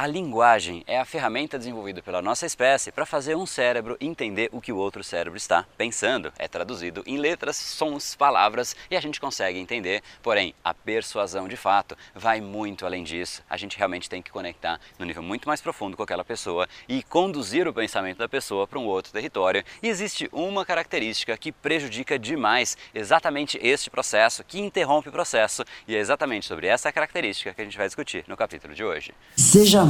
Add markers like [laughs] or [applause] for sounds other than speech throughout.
A linguagem é a ferramenta desenvolvida pela nossa espécie para fazer um cérebro entender o que o outro cérebro está pensando. É traduzido em letras, sons, palavras e a gente consegue entender. Porém, a persuasão de fato vai muito além disso. A gente realmente tem que conectar no nível muito mais profundo com aquela pessoa e conduzir o pensamento da pessoa para um outro território. E existe uma característica que prejudica demais exatamente este processo, que interrompe o processo, e é exatamente sobre essa característica que a gente vai discutir no capítulo de hoje. Seja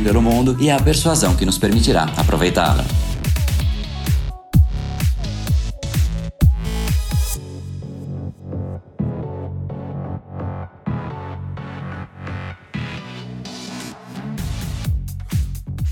pelo mundo e a persuasão que nos permitirá aproveitá-la.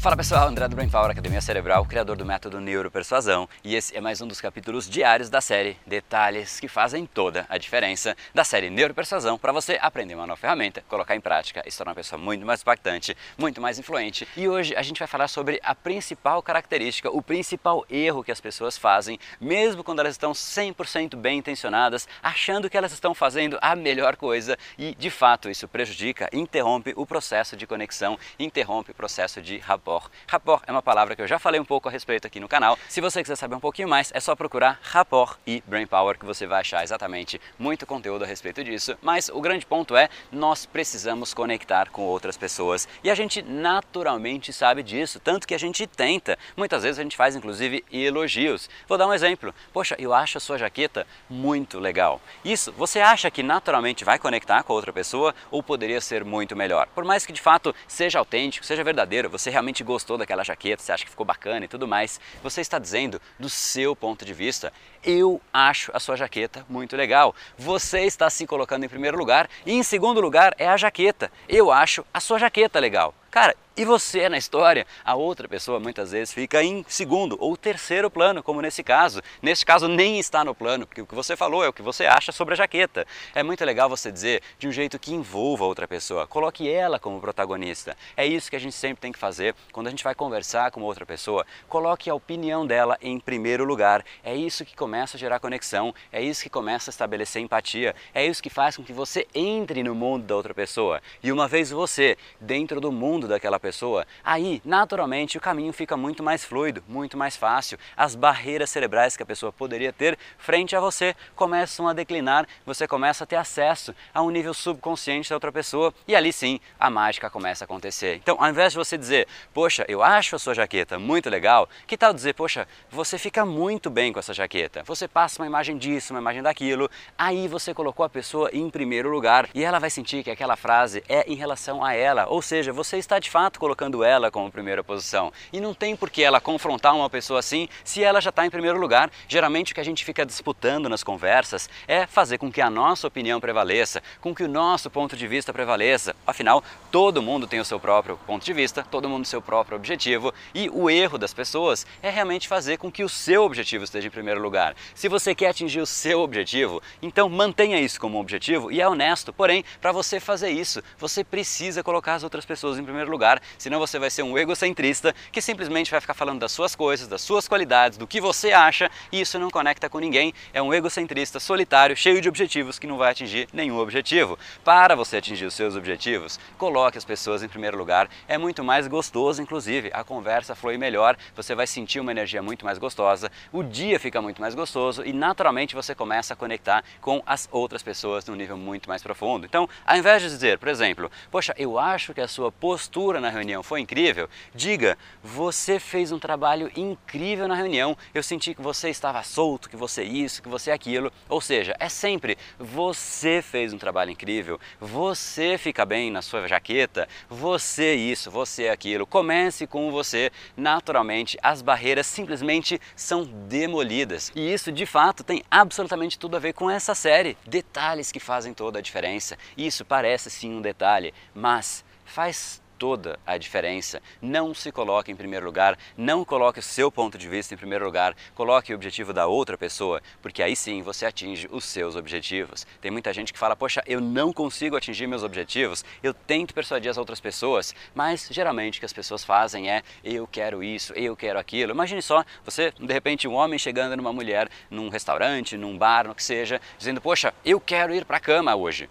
Fala pessoal, André do Brain Power, Academia Cerebral, criador do método Neuropersuasão, e esse é mais um dos capítulos diários da série Detalhes que fazem toda a diferença da série Neuropersuasão para você aprender uma nova ferramenta, colocar em prática e se tornar uma pessoa muito mais impactante, muito mais influente. E hoje a gente vai falar sobre a principal característica, o principal erro que as pessoas fazem, mesmo quando elas estão 100% bem intencionadas, achando que elas estão fazendo a melhor coisa e de fato isso prejudica, interrompe o processo de conexão, interrompe o processo de rapport rapport. Rapport é uma palavra que eu já falei um pouco a respeito aqui no canal. Se você quiser saber um pouquinho mais, é só procurar rapport e brain power que você vai achar exatamente muito conteúdo a respeito disso. Mas o grande ponto é, nós precisamos conectar com outras pessoas e a gente naturalmente sabe disso, tanto que a gente tenta. Muitas vezes a gente faz inclusive elogios. Vou dar um exemplo. Poxa, eu acho a sua jaqueta muito legal. Isso, você acha que naturalmente vai conectar com outra pessoa ou poderia ser muito melhor? Por mais que de fato seja autêntico, seja verdadeiro, você realmente realmente gostou daquela jaqueta, você acha que ficou bacana e tudo mais, você está dizendo do seu ponto de vista. Eu acho a sua jaqueta muito legal. Você está se colocando em primeiro lugar e em segundo lugar é a jaqueta. Eu acho a sua jaqueta legal. Cara, e você na história? A outra pessoa muitas vezes fica em segundo ou terceiro plano, como nesse caso. Nesse caso nem está no plano, porque o que você falou é o que você acha sobre a jaqueta. É muito legal você dizer de um jeito que envolva a outra pessoa. Coloque ela como protagonista. É isso que a gente sempre tem que fazer quando a gente vai conversar com outra pessoa. Coloque a opinião dela em primeiro lugar. É isso que começa a gerar conexão, é isso que começa a estabelecer empatia, é isso que faz com que você entre no mundo da outra pessoa. E uma vez você dentro do mundo daquela pessoa, pessoa, aí naturalmente o caminho fica muito mais fluido, muito mais fácil. As barreiras cerebrais que a pessoa poderia ter frente a você começam a declinar, você começa a ter acesso a um nível subconsciente da outra pessoa e ali sim a mágica começa a acontecer. Então, ao invés de você dizer, poxa, eu acho a sua jaqueta muito legal, que tal dizer, poxa, você fica muito bem com essa jaqueta, você passa uma imagem disso, uma imagem daquilo, aí você colocou a pessoa em primeiro lugar e ela vai sentir que aquela frase é em relação a ela, ou seja, você está de fato colocando ela como primeira posição. E não tem por que ela confrontar uma pessoa assim se ela já está em primeiro lugar. Geralmente o que a gente fica disputando nas conversas é fazer com que a nossa opinião prevaleça, com que o nosso ponto de vista prevaleça. Afinal, todo mundo tem o seu próprio ponto de vista, todo mundo seu próprio objetivo e o erro das pessoas é realmente fazer com que o seu objetivo esteja em primeiro lugar. Se você quer atingir o seu objetivo, então mantenha isso como objetivo e é honesto. Porém, para você fazer isso, você precisa colocar as outras pessoas em primeiro lugar senão você vai ser um egocentrista que simplesmente vai ficar falando das suas coisas, das suas qualidades, do que você acha e isso não conecta com ninguém. É um egocentrista solitário, cheio de objetivos que não vai atingir nenhum objetivo. Para você atingir os seus objetivos, coloque as pessoas em primeiro lugar. É muito mais gostoso, inclusive, a conversa flui melhor, você vai sentir uma energia muito mais gostosa, o dia fica muito mais gostoso e naturalmente você começa a conectar com as outras pessoas num nível muito mais profundo. Então, ao invés de dizer, por exemplo, poxa, eu acho que a sua postura na reunião foi incrível, diga: você fez um trabalho incrível na reunião. Eu senti que você estava solto, que você isso, que você aquilo. Ou seja, é sempre você fez um trabalho incrível, você fica bem na sua jaqueta, você isso, você aquilo. Comece com você. Naturalmente, as barreiras simplesmente são demolidas. E isso de fato tem absolutamente tudo a ver com essa série. Detalhes que fazem toda a diferença. Isso parece sim um detalhe, mas faz toda a diferença. Não se coloque em primeiro lugar, não coloque o seu ponto de vista em primeiro lugar, coloque o objetivo da outra pessoa, porque aí sim você atinge os seus objetivos. Tem muita gente que fala: "Poxa, eu não consigo atingir meus objetivos". Eu tento persuadir as outras pessoas, mas geralmente o que as pessoas fazem é: "Eu quero isso, eu quero aquilo". Imagine só, você, de repente, um homem chegando numa mulher num restaurante, num bar, no que seja, dizendo: "Poxa, eu quero ir para a cama hoje".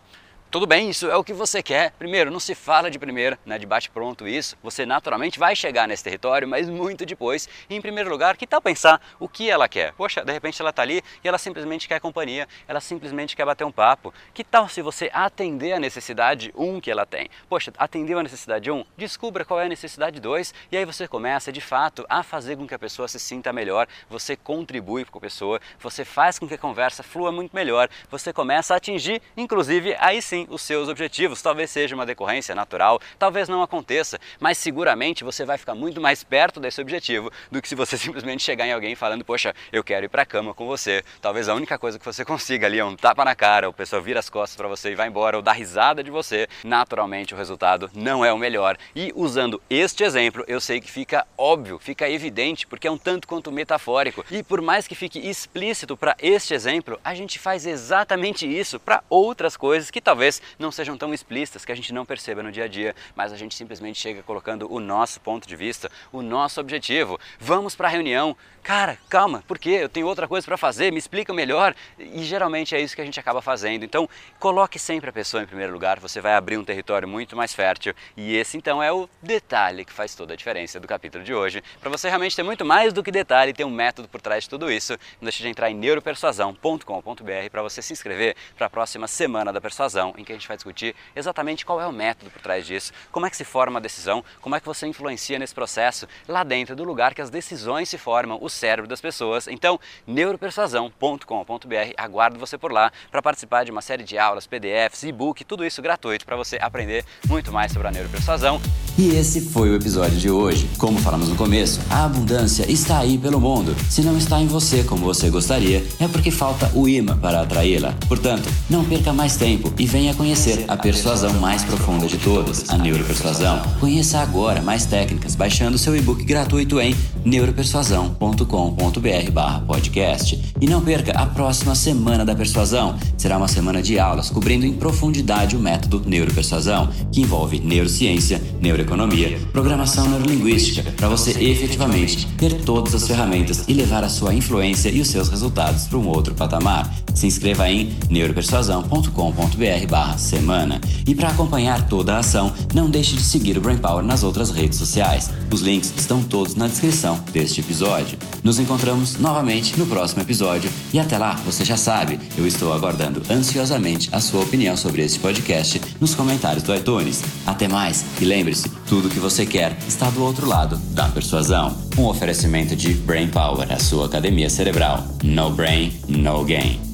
Tudo bem, isso é o que você quer. Primeiro, não se fala de primeira, né, de bate-pronto isso. Você naturalmente vai chegar nesse território, mas muito depois. E, em primeiro lugar, que tal pensar o que ela quer? Poxa, de repente ela está ali e ela simplesmente quer companhia, ela simplesmente quer bater um papo. Que tal se você atender a necessidade um que ela tem? Poxa, atendeu a necessidade um? Descubra qual é a necessidade dois e aí você começa de fato a fazer com que a pessoa se sinta melhor. Você contribui com a pessoa, você faz com que a conversa flua muito melhor. Você começa a atingir, inclusive, aí sim os seus objetivos. Talvez seja uma decorrência natural, talvez não aconteça, mas seguramente você vai ficar muito mais perto desse objetivo do que se você [laughs] simplesmente chegar em alguém falando, poxa, eu quero ir para a cama com você. Talvez a única coisa que você [laughs] consiga ali é um tapa na cara, o pessoa vira as costas para você e vai embora, ou dá risada de você. Naturalmente o resultado não é o melhor. E usando este exemplo, eu sei que fica óbvio, fica evidente, porque é um tanto quanto metafórico. E por mais que fique explícito para este exemplo, a gente faz exatamente isso para outras coisas que talvez talvez não sejam tão explícitas que a gente não perceba no dia a dia, mas a gente simplesmente chega colocando o nosso ponto de vista, o nosso objetivo. Vamos para a reunião. Cara, calma, por quê? Eu tenho outra coisa para fazer, me explica melhor. E geralmente é isso que a gente acaba fazendo. Então, coloque sempre a pessoa em primeiro lugar, você vai abrir um território muito mais fértil. E esse então é o detalhe que faz toda a diferença do capítulo de hoje. Para você realmente ter muito mais do que detalhe, ter um método por trás de tudo isso, não deixe de entrar em neuropersuasão.com.br para você se inscrever para a próxima semana da persuasão em que a gente vai discutir exatamente qual é o método por trás disso, como é que se forma a decisão, como é que você influencia nesse processo lá dentro do lugar que as decisões se formam, o cérebro das pessoas. Então, neuropersuasão.com.br, aguardo você por lá para participar de uma série de aulas, PDFs, e-book, tudo isso gratuito para você aprender muito mais sobre a neuropersuasão. E esse foi o episódio de hoje. Como falamos no começo, a abundância está aí pelo mundo. Se não está em você como você gostaria, é porque falta o imã para atraí-la. Portanto, não perca mais tempo e venha conhecer a persuasão mais profunda de todas, a neuropersuasão. Conheça agora mais técnicas baixando seu e-book gratuito em neuropersuasão.com.br/podcast. E não perca a próxima semana da persuasão. Será uma semana de aulas cobrindo em profundidade o método neuropersuasão, que envolve neurociência, neuroeconomia, programação neurolinguística, para você efetivamente ter todas as ferramentas e levar a sua influência e os seus resultados para um outro patamar. Se inscreva em neuropersuasão.com.br semana. E para acompanhar toda a ação, não deixe de seguir o Brain Power nas outras redes sociais. Os links estão todos na descrição deste episódio. Nos encontramos novamente no próximo episódio e até lá, você já sabe, eu estou aguardando ansiosamente a sua opinião sobre este podcast nos comentários do iTunes. Até mais e lembre-se, tudo que você quer está do outro lado da persuasão. Um oferecimento de Brain Power, a sua academia cerebral. No brain, no gain.